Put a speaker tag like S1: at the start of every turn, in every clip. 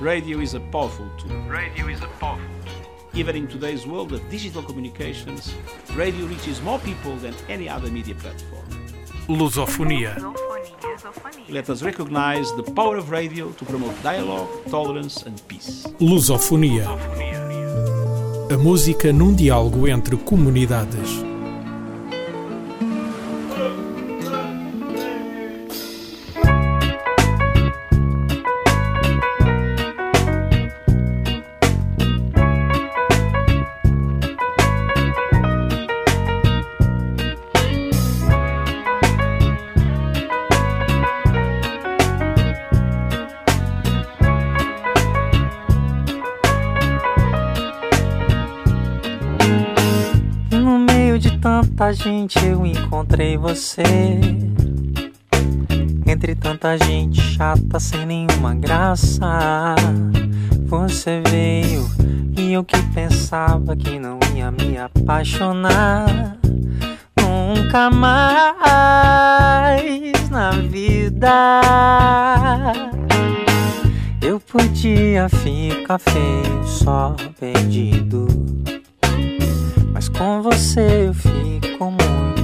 S1: Radio is a powerful tool.
S2: Radio is a powerful
S1: Even in today's world of digital communications, radio reaches more people than any other media platform.
S3: Lusofonia.
S1: Let us recognize the power of radio to promote dialogue, tolerance and peace.
S3: Lusofonia. A música num diálogo entre comunidades.
S4: Você. Entre tanta gente chata sem nenhuma graça. Você veio e eu que pensava que não ia me apaixonar. Nunca mais na vida. Eu podia ficar feio, só perdido. Mas com você eu fico muito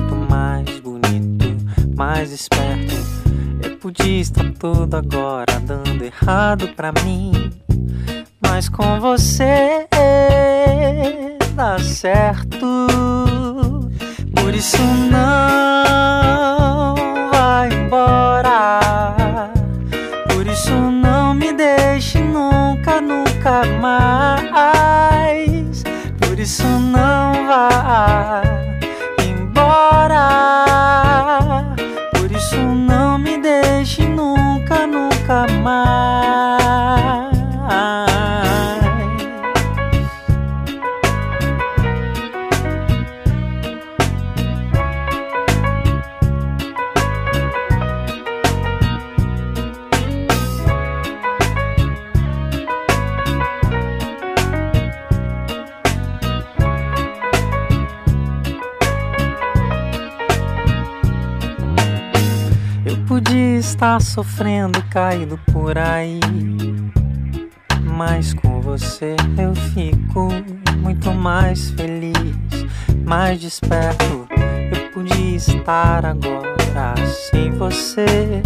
S4: mais esperto. Eu podia estar tudo agora dando errado pra mim. Mas com você dá certo. Por isso não vai embora. Por isso não me deixe nunca, nunca mais. Por isso não vá estar sofrendo, caído por aí. Mas com você eu fico muito mais feliz, mais desperto. Eu podia estar agora sem você.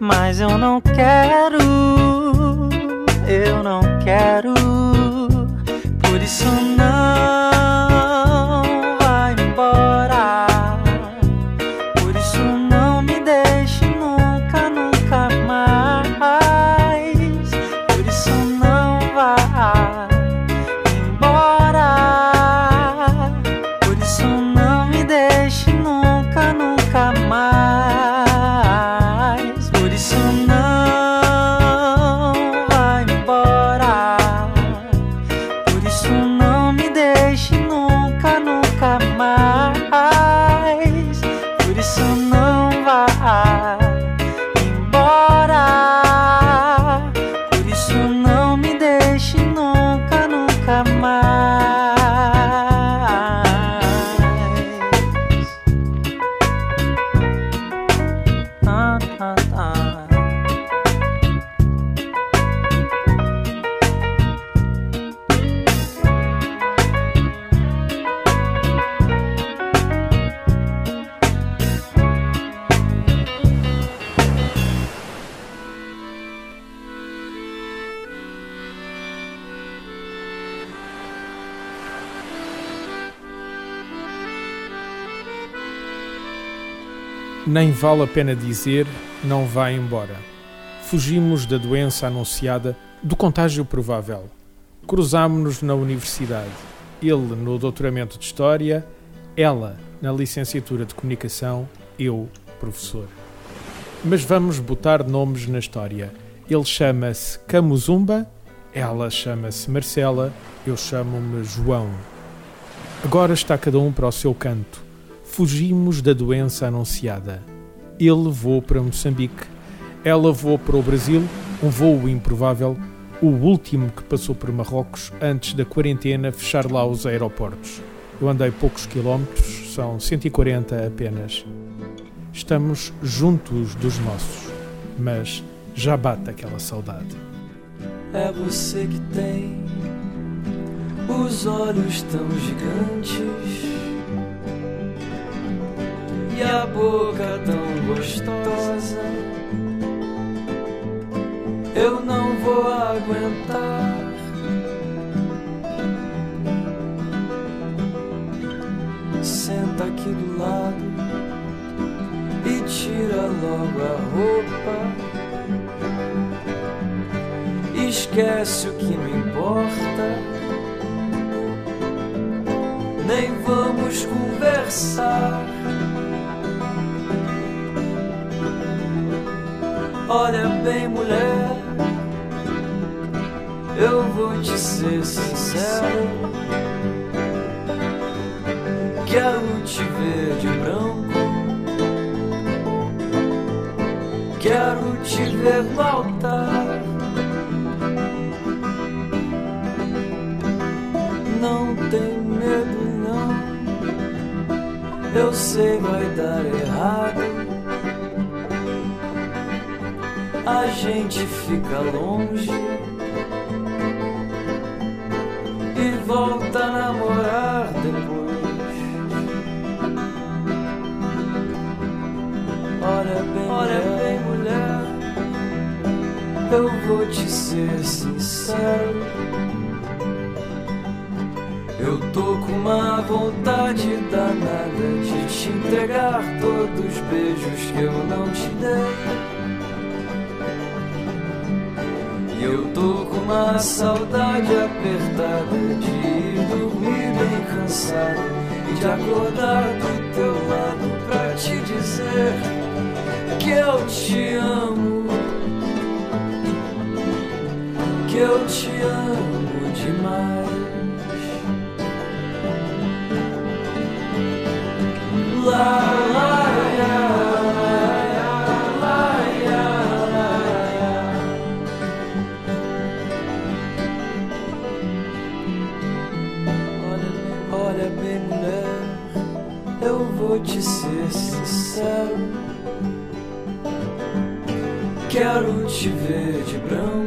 S4: Mas eu não quero, eu não quero. Por isso não
S3: Nem vale a pena dizer, não vai embora. Fugimos da doença anunciada, do contágio provável. Cruzámo-nos na universidade. Ele no doutoramento de História, ela na licenciatura de Comunicação, eu, professor. Mas vamos botar nomes na história. Ele chama-se Camuzumba, ela chama-se Marcela, eu chamo-me João. Agora está cada um para o seu canto. Fugimos da doença anunciada. Ele voou para Moçambique, ela voou para o Brasil, um voo improvável, o último que passou por Marrocos antes da quarentena fechar lá os aeroportos. Eu andei poucos quilómetros, são 140 apenas. Estamos juntos dos nossos, mas já bate aquela saudade.
S2: É você que tem os olhos tão gigantes boca tão gostosa. Eu não vou aguentar. Senta aqui do lado e tira logo a roupa. Esquece o que me importa. Nem vamos conversar. Olha bem, mulher, eu vou te ser sincero. Quero te ver de branco, quero te ver voltar. Não tem medo, não. Eu sei vai dar errado. A gente fica longe e volta a namorar depois. Olha bem, olha bem, mulher, eu vou te ser sincero. Eu tô com uma vontade danada de te entregar todos os beijos que eu não te dei. Eu tô com uma saudade apertada de ir dormir bem cansado e de acordar do teu lado pra te dizer que eu te amo, que eu te amo demais. Lá, te ver de branco.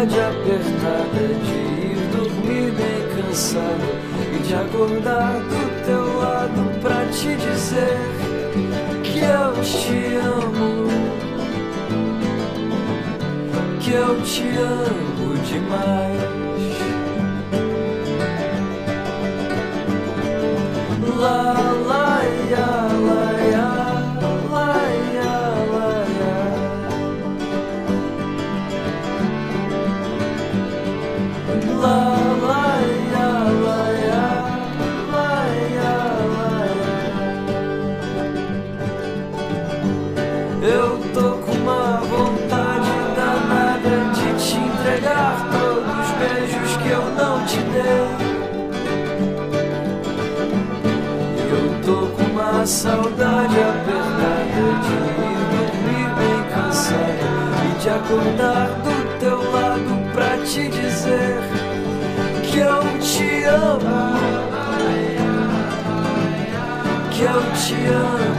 S2: Saudade apertada de ir dormir bem cansado e de acordar do teu lado pra te dizer que eu te amo que eu te amo demais. Acordar do teu lado pra te dizer que eu te amo. Que eu te amo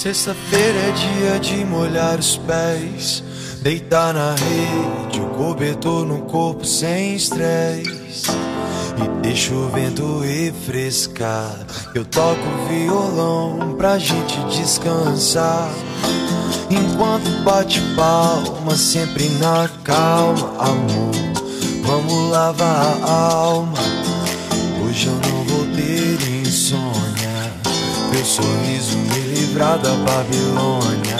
S5: Sexta-feira é dia de molhar os pés, deitar na rede, o cobertor no corpo sem estresse. E deixa o vento refrescar. Eu toco violão pra gente descansar. Enquanto bate palma, sempre na calma, amor. Vamos lavar a alma. Meu sorriso me livrar da Babilônia.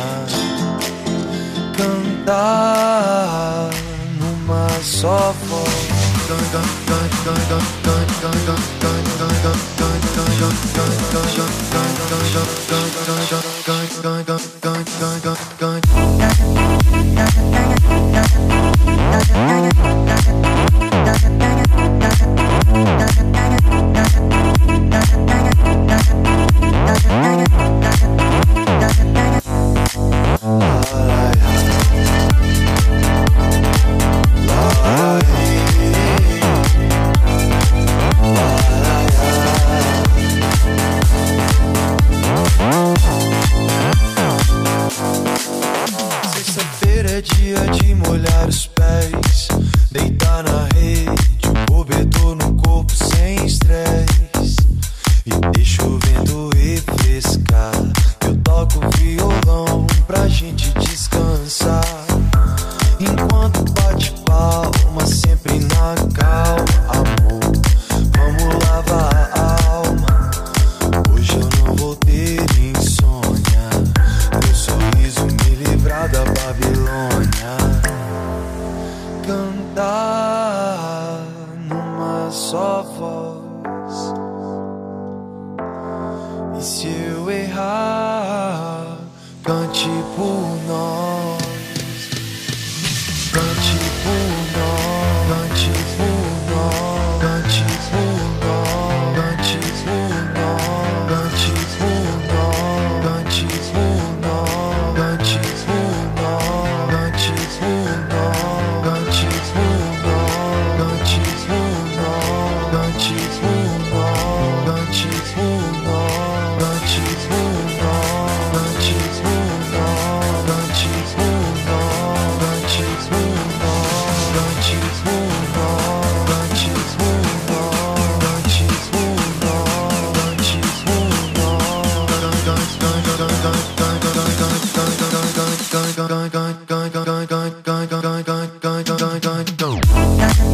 S5: Cantar numa só voz. Cantar numa só voz. E se eu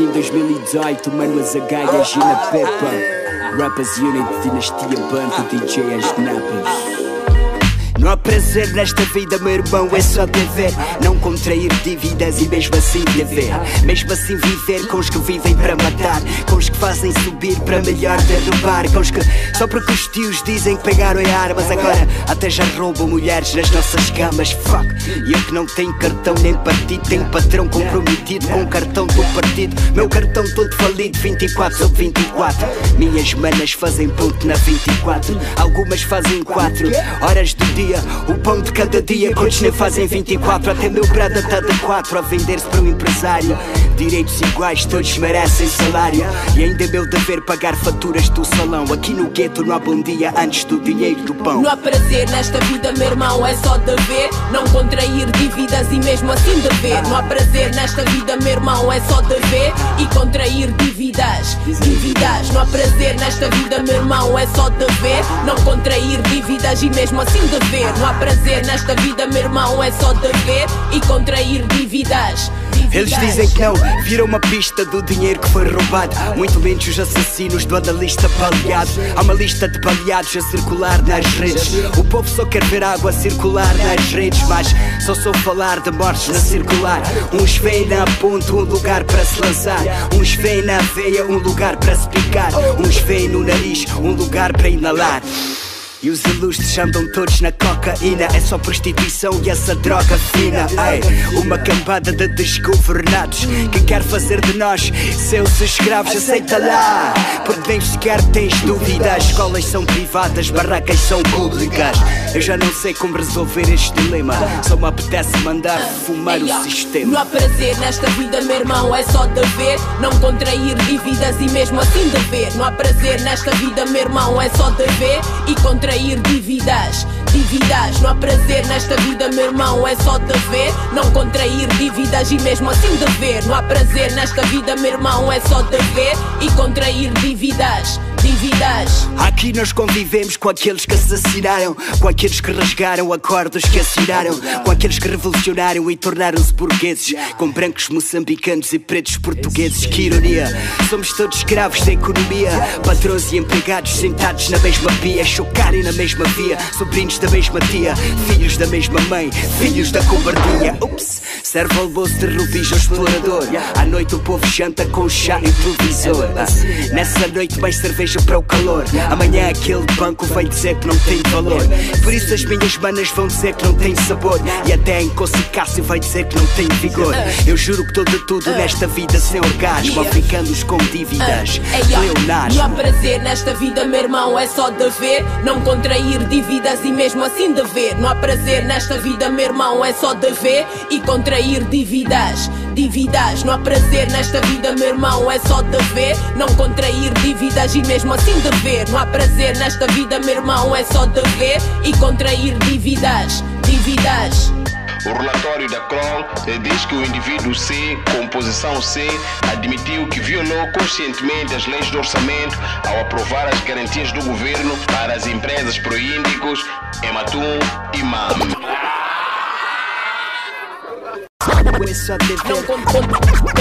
S6: Em 2018, mano e Gina Peppa. Rappers Unit, Dinastia Banco, DJ As Napas não há prazer nesta vida, meu irmão, é só dever. Não contrair dívidas e mesmo assim dever. Mesmo assim viver com os que vivem para matar. Com os que fazem subir para melhor derrubar. Com os que só porque os tios dizem que pegaram em armas. Agora até já roubam mulheres nas nossas camas. Fuck. E eu que não tenho cartão nem partido. Tenho patrão comprometido com o cartão do partido. Meu cartão todo falido, 24 sobre 24. Minhas manas fazem ponto na 24. Algumas fazem 4 horas do dia. O pão de cada dia, nem fazem 24? Até meu brada tá de 4 a vender-se para um empresário. Direitos iguais, todos merecem salário. E ainda é meu dever pagar faturas do salão. Aqui no gueto não há bom dia antes do dinheiro do pão.
S7: Não há prazer nesta vida, meu irmão, é só dever. Não contrair dívidas e mesmo assim dever. Não há prazer nesta vida, meu irmão, é só dever. E contrair dívidas, dívidas. Não há prazer nesta vida, meu irmão, é só dever. Não contrair dívidas e mesmo assim dever. Não há prazer nesta vida, meu irmão, é só dever. E contrair dívidas.
S6: Eles dizem que não, viram uma pista do dinheiro que foi roubado. Muito menos os assassinos do analista baleado. Há uma lista de baleados a circular nas redes. O povo só quer ver água circular nas redes, mas só sou falar de mortes na circular. Uns veem na ponte um lugar para se lançar. Uns veem na veia um lugar para se picar. Uns veem no nariz um lugar para inalar. E os ilustres andam todos na cocaína. É só prostituição e essa droga fina. Ei, Uma cambada de desgovernados. Que quer fazer de nós seus escravos Aceita lá, porque nem sequer tens dúvidas Escolas são privadas, barracas são públicas. Eu já não sei como resolver este dilema. Só me apetece mandar fumar
S7: Ei,
S6: o sistema.
S7: Não há prazer nesta vida, meu irmão, é só dever. Não contrair dívidas e mesmo assim dever. Não há prazer nesta vida, meu irmão, é só dever e contrair dívidas. Dívidas, não há prazer nesta vida, meu irmão, é só dever. Não contrair dívidas e mesmo assim dever. Não há prazer nesta vida, meu irmão, é só dever e contrair dívidas. Dívidas.
S6: Aqui nós convivemos com aqueles que assassinaram, com aqueles que rasgaram acordos que assinaram, com aqueles que revolucionaram e tornaram-se burgueses, com brancos moçambicanos e pretos portugueses. Que ironia! Somos todos escravos da economia, patrões e empregados sentados na mesma pia, chocarem na mesma via, sobrinhos da mesma tia, filhos da mesma mãe, filhos da cobardia. Ups! Serve ao almoço de rubis ao explorador. À noite o povo janta com chá e televisor. Ah, Nessa noite mais cerveja para o calor. Amanhã aquele banco vai dizer que não tem valor. Por isso as minhas manas vão dizer que não tem sabor. E até a Cássio vai dizer que não tem vigor. Eu juro que de tudo nesta vida sem orgasmo. Africanos com dívidas.
S7: Ó, Não há prazer nesta vida, meu irmão, é só dever. Não contrair dívidas e mesmo assim dever. Não há prazer nesta vida, meu irmão, é só dever e contrair dívidas. Dívidas, não há prazer nesta vida, meu irmão, é só dever. Não contrair dívidas e mesmo assim dever. Não há prazer nesta vida, meu irmão, é só dever e contrair dívidas. Dívidas.
S8: O relatório da Kroll diz que o indivíduo C, com posição C, admitiu que violou conscientemente as leis do orçamento ao aprovar as garantias do governo para as empresas proíndicos Ematum e MAM.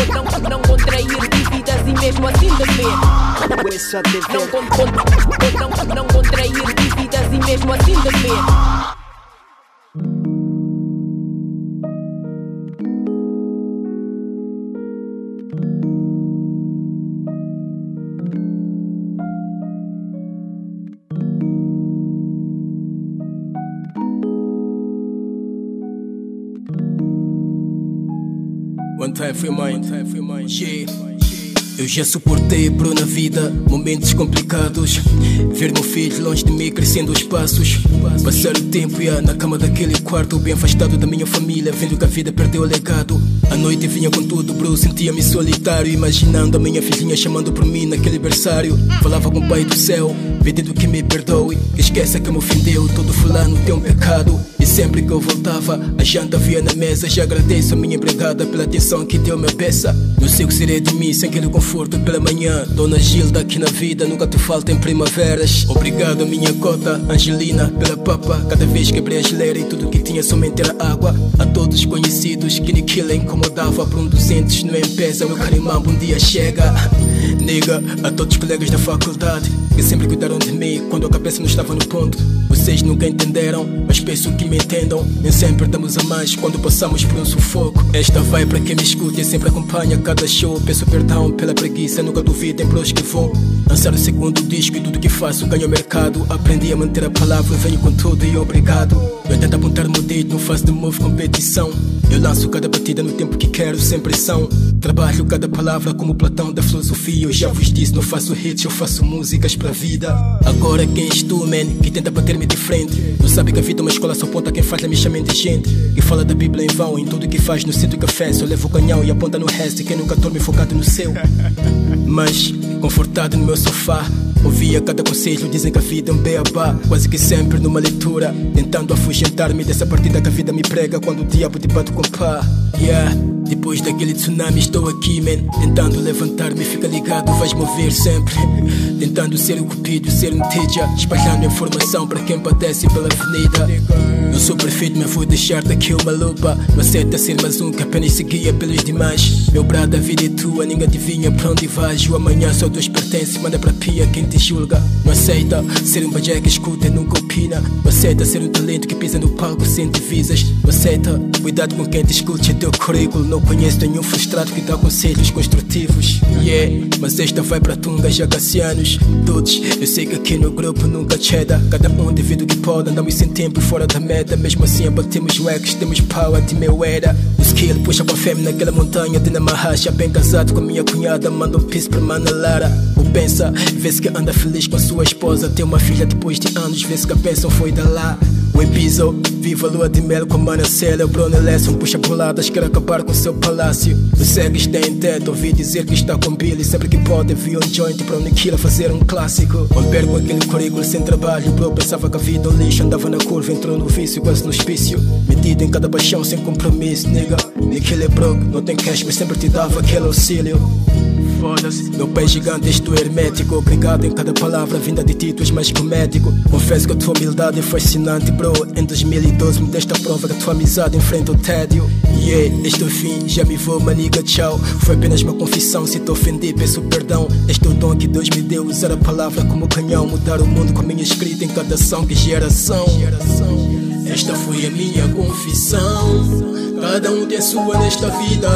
S7: Não, não, não contrair dívidas e mesmo assim dever. Não, não, não contrair dívidas e mesmo assim dever.
S9: Free mind. Yeah. Eu já suportei pro na vida momentos complicados. Ver meu filho longe de mim crescendo aos passos. Passar o tempo yeah, na cama daquele quarto, bem afastado da minha família, vendo que a vida perdeu o legado. A noite vinha com tudo, bro, sentia-me solitário, imaginando a minha filhinha chamando por mim naquele berçário. Falava com o pai do céu, pedindo que me perdoe. Esqueça que me ofendeu, todo fulano tem um pecado. Sempre que eu voltava, a janta havia na mesa. Já agradeço a minha empregada pela atenção que deu minha peça. Não sei o que seria de mim sem aquele conforto pela manhã. Dona Gilda, aqui na vida nunca te falta em primaveras. Obrigado, minha cota, Angelina, pela papa. Cada vez que abri a geleira e tudo que tinha somente era água. A todos conhecidos que naquilo incomodava. Por um 200 no M-Pesa, meu carimambo um dia chega. Nega, a todos os colegas da faculdade que sempre cuidaram de mim quando a cabeça não estava no ponto. Vocês nunca entenderam, mas peço que me entendam. Nem sempre damos a mais quando passamos por um sufoco. Esta vai para quem me escuta e sempre acompanha cada show. Peço perdão pela preguiça, nunca duvidem pros que vou. Lançar o segundo disco e tudo que faço ganho mercado. Aprendi a manter a palavra, venho com tudo e obrigado. Eu tento apontar no dedo, não faço de move competição. Eu lanço cada batida no tempo que quero, sem pressão. Trabalho cada palavra como Platão da filosofia. Eu já vos disse, não faço hits, eu faço músicas pra vida. Agora quem és tu, man, que tenta bater-me de frente? Não sabe que a vida é uma escola, só aponta quem faz, me chamem de gente. Que fala da Bíblia em vão, em tudo que faz, no centro café. Só levo o canhão e aponta no resto. E quem nunca dorme focado no seu. Mas, confortado no meu sofá, ouvia cada conselho. Dizem que a vida é um beabá, quase que sempre numa leitura. Tentando afugentar-me dessa partida que a vida me prega quando o diabo te bate com pá. Yeah. Depois daquele tsunami estou aqui, man. Tentando levantar-me, fica ligado, vais mover sempre. Tentando ser o cupido, ser um teja Espalhando informação para quem padece pela avenida. Não sou perfeito, mas vou deixar daqui uma lupa. Não aceita ser mais um que apenas seguia pelos demais. Meu brado, a vida é tua, ninguém adivinha pra onde vais. O amanhã só Deus pertence, manda pra pia quem te julga. Não aceita ser um bajé que escuta e nunca opina. Não aceita ser um talento que pisa no palco sem divisas. Não aceita, cuidado com quem te escute, é teu currículo Não conheço nenhum frustrado que dá conselhos construtivos. Yeah, mas esta vai para tungas agacianos Todos, eu sei que aqui no grupo nunca cheda. Cada um devido que pode, andamos sem tempo fora da meta. Mesmo assim abatemos wax, temos power de meu era. O skill puxa pra fêmea naquela montanha de Namahacha Bem casado com a minha cunhada, manda um piso pra Mana Lara O pensa, vê-se que anda feliz com a sua esposa. Tem uma filha depois de anos, vê-se que a pensão foi da lá. O episo, viva a lua de mel com Manacela O Bruno Lesson puxa boladas, quer acabar com seu palácio. O cegues tem teto, ouvi dizer que está com Billy. Sempre que pode, vi um joint para Niquila fazer um clássico. Romper com aquele currículo sem trabalho Bro, pensava que a vida é um lixo Andava na curva, entrou no vício, quase no hospício. Metido em cada baixão, sem compromisso, nigga. Niquila é broke, não tem cash, mas sempre te dava aquele auxílio. Foda-se, meu pé gigante, isto é hermético. Obrigado em cada palavra vinda de ti, tu és mais que um médico. Confesso que a tua humildade é fascinante, bro. Em 2012 me deste a prova que a tua amizade enfrenta o tédio. Yeah, este fim, já me vou, maniga, tchau. Foi apenas uma confissão, se te ofendi, peço perdão. Este é o dom que Deus me deu, usar a palavra como canhão. Mudar o mundo com a minha escrita em cada ação, que geração. Esta foi a minha confissão. Cada um tem sua nesta vida.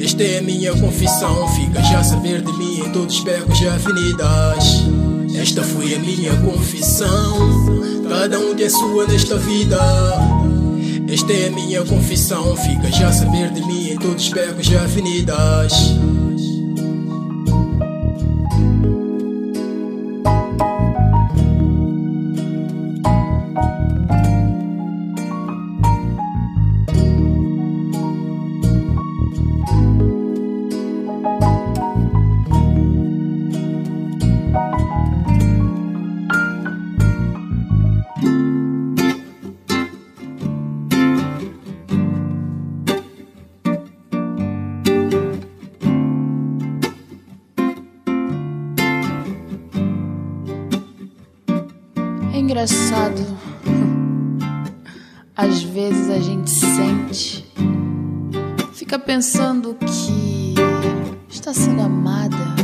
S9: Esta é a minha confissão, fica já a saber de mim em todos os becos e avenidas. Esta foi a minha confissão, cada um tem sua nesta vida. Esta é a minha confissão, fica já a saber de mim em todos os becos e avenidas.
S10: Fica pensando que está sendo amada,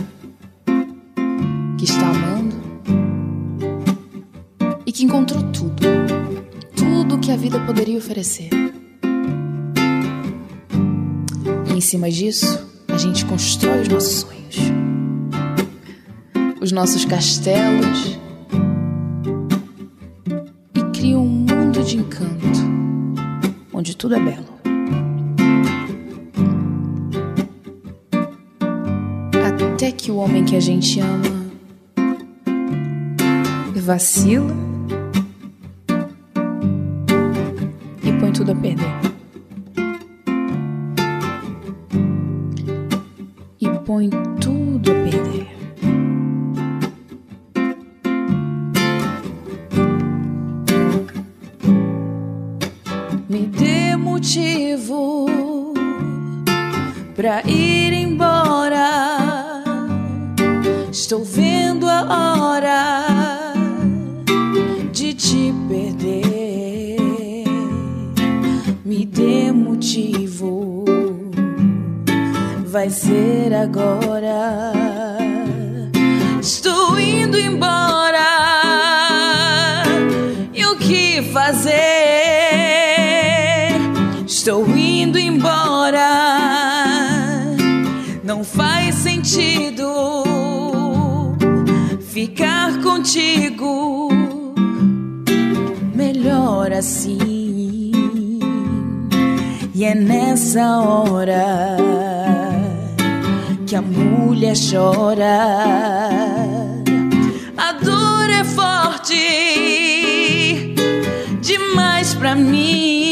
S10: que está amando e que encontrou tudo, tudo que a vida poderia oferecer. E em cima disso, a gente constrói os nossos sonhos, os nossos castelos cria um mundo de encanto, onde tudo é belo. Que o homem que a gente ama vacila e põe tudo a perder. E põe tudo a perder. Me dê motivo pra ir Estou vendo a hora de te perder. Me dê motivo, vai ser agora. Estou indo embora. E o que fazer? Estou indo embora. Não faz sentido ficar contigo. Melhor assim. E é nessa hora que a mulher chora. A dor é forte demais pra mim.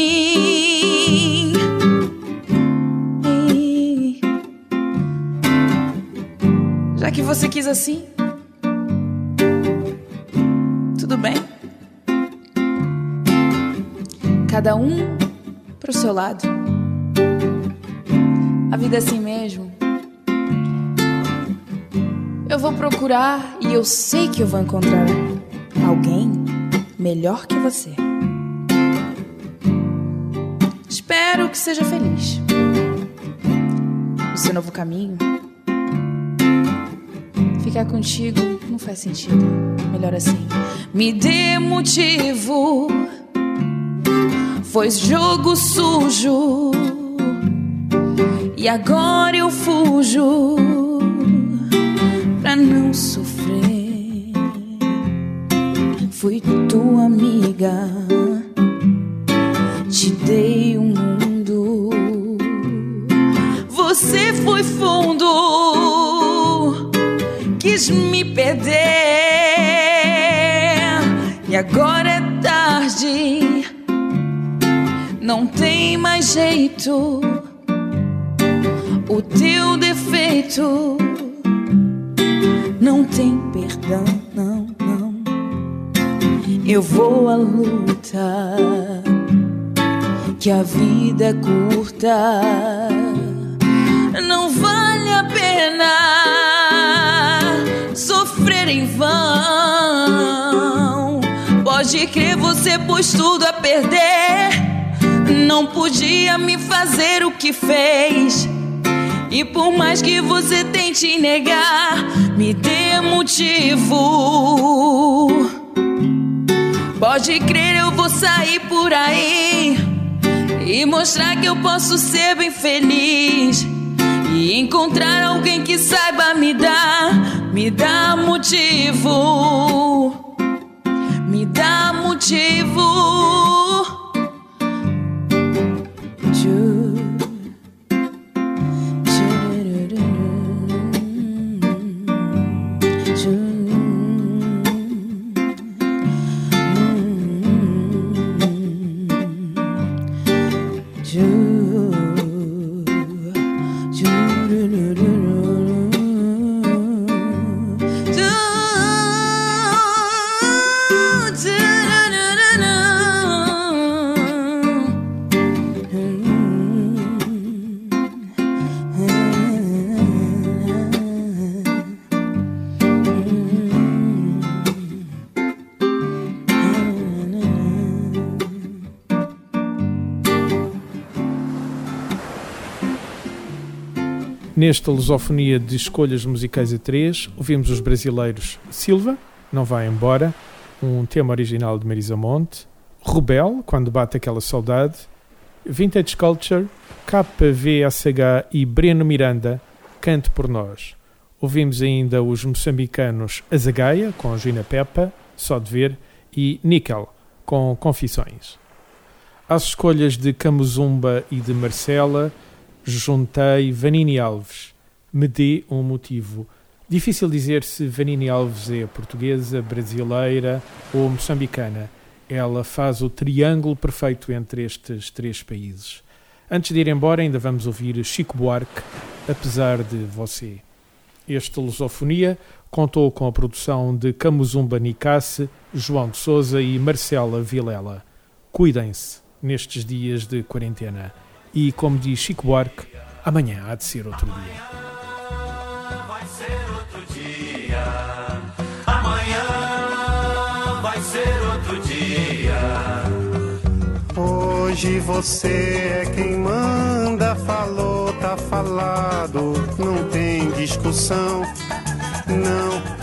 S10: Já que você quis assim, Cada um pro seu lado. A vida é assim mesmo. Eu vou procurar e eu sei que eu vou encontrar alguém melhor que você. Espero que seja feliz. No seu novo caminho. Ficar contigo não faz sentido. Melhor assim. Me dê motivo. Foi jogo sujo. E agora eu fujo pra não sofrer. Fui tua amiga, te dei um mundo. Você foi fundo, quis me perder. E agora não tem mais jeito o teu defeito não tem perdão, não, não. Eu vou à luta, que a vida é curta, não vale a pena sofrer em vão. Pode crer, você pôs tudo a perder. Não podia me fazer o que fez. E por mais que você tente negar, me dê motivo. Pode crer, eu vou sair por aí e mostrar que eu posso ser bem feliz. E encontrar alguém que saiba me dar, me dá motivo.
S3: Nesta lusofonia de escolhas musicais a três, ouvimos os brasileiros Silva, Não Vai Embora, um tema original de Marisa Monte, Rebel, Quando Bate Aquela Saudade, Vintage Culture, KVSH e Breno Miranda, Cante por Nós. Ouvimos ainda os moçambicanos Azagaia, com Gina Peppa, Só de Ver, e Níquel, com Confissões. As escolhas de Camuzumba e de Marcela, juntei Vanini Alves. Me dê um motivo. Difícil dizer se Vanini Alves é portuguesa, brasileira ou moçambicana. Ela faz o triângulo perfeito entre estes três países. Antes de ir embora, ainda vamos ouvir Chico Buarque, Apesar de Você. Esta lusofonia contou com a produção de Camuzumba Nicasse, João de Souza e Marcela Vilela. Cuidem-se nestes dias de quarentena. E como diz Chico Buarque, amanhã há de ser outro dia.
S11: Vai ser outro dia. Amanhã vai ser outro dia.
S12: Hoje você é quem manda, falou, tá falado, não tem discussão, não.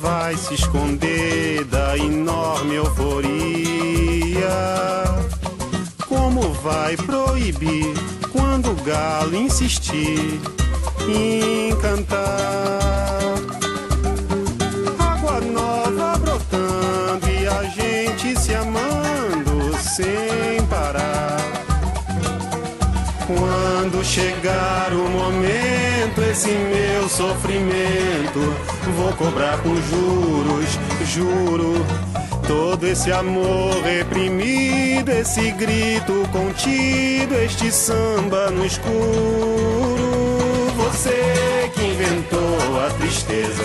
S12: vai se esconder da enorme euforia? Como vai proibir quando o galo insistir em cantar? Água nova brotando e a gente se amando sem parar. Quando chegar o momento esse meu sofrimento, vou cobrar com juros, juro. Todo esse amor reprimido, esse grito contido, este samba no escuro. Você que inventou a tristeza,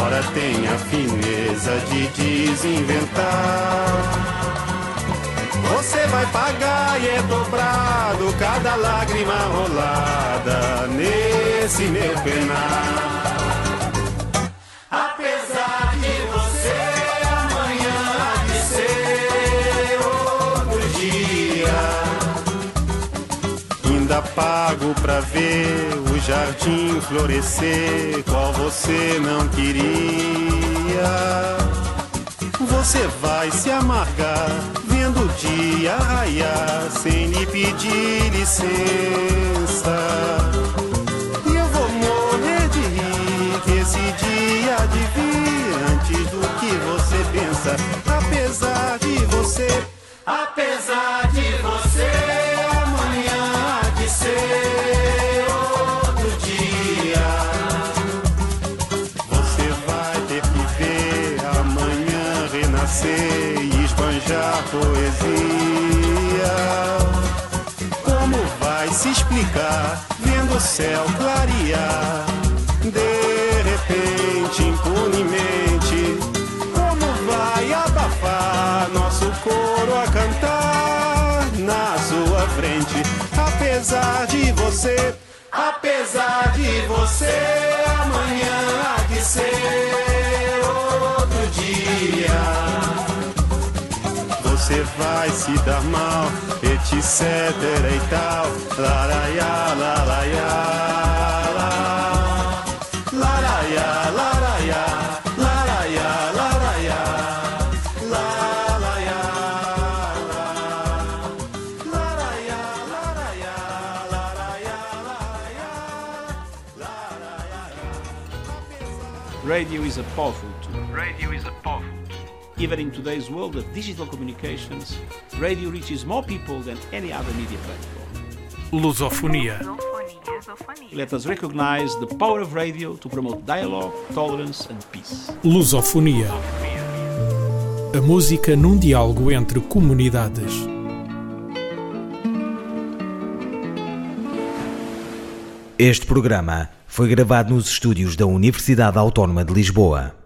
S12: ora tem a fineza de desinventar. Você vai pagar e é dobrado cada lágrima rolada nesse meu penar. Apesar de você amanhã ser outro dia, ainda pago pra ver o jardim florescer, qual você não queria. Você vai se amargar vendo o dia raiar sem lhe pedir licença. E eu vou morrer de rir que esse dia de vir antes do que você pensa. Apesar de você, apesar de Como vai se explicar vendo o céu clarear? De repente, impunemente, como vai abafar nosso coro a cantar na sua frente? Apesar de você, apesar de você, amanhã há de ser vai se dar mal, etc e tal. Laraiá, laraiá, lá. Laraiá, laraiá, laraiá, laraiá. Laraiá, lá. Laraiá, laraiá, laraiá,
S1: Radio is a powerful Even in today's world of digital communications, radio reaches more people than any other media platform.
S3: Lusofonia.
S1: Let us recognize the power of radio to promote dialogue, tolerance, and peace.
S3: Lusofonia. A música num diálogo entre comunidades.
S13: Este programa foi gravado nos estúdios da Universidade Autónoma de Lisboa.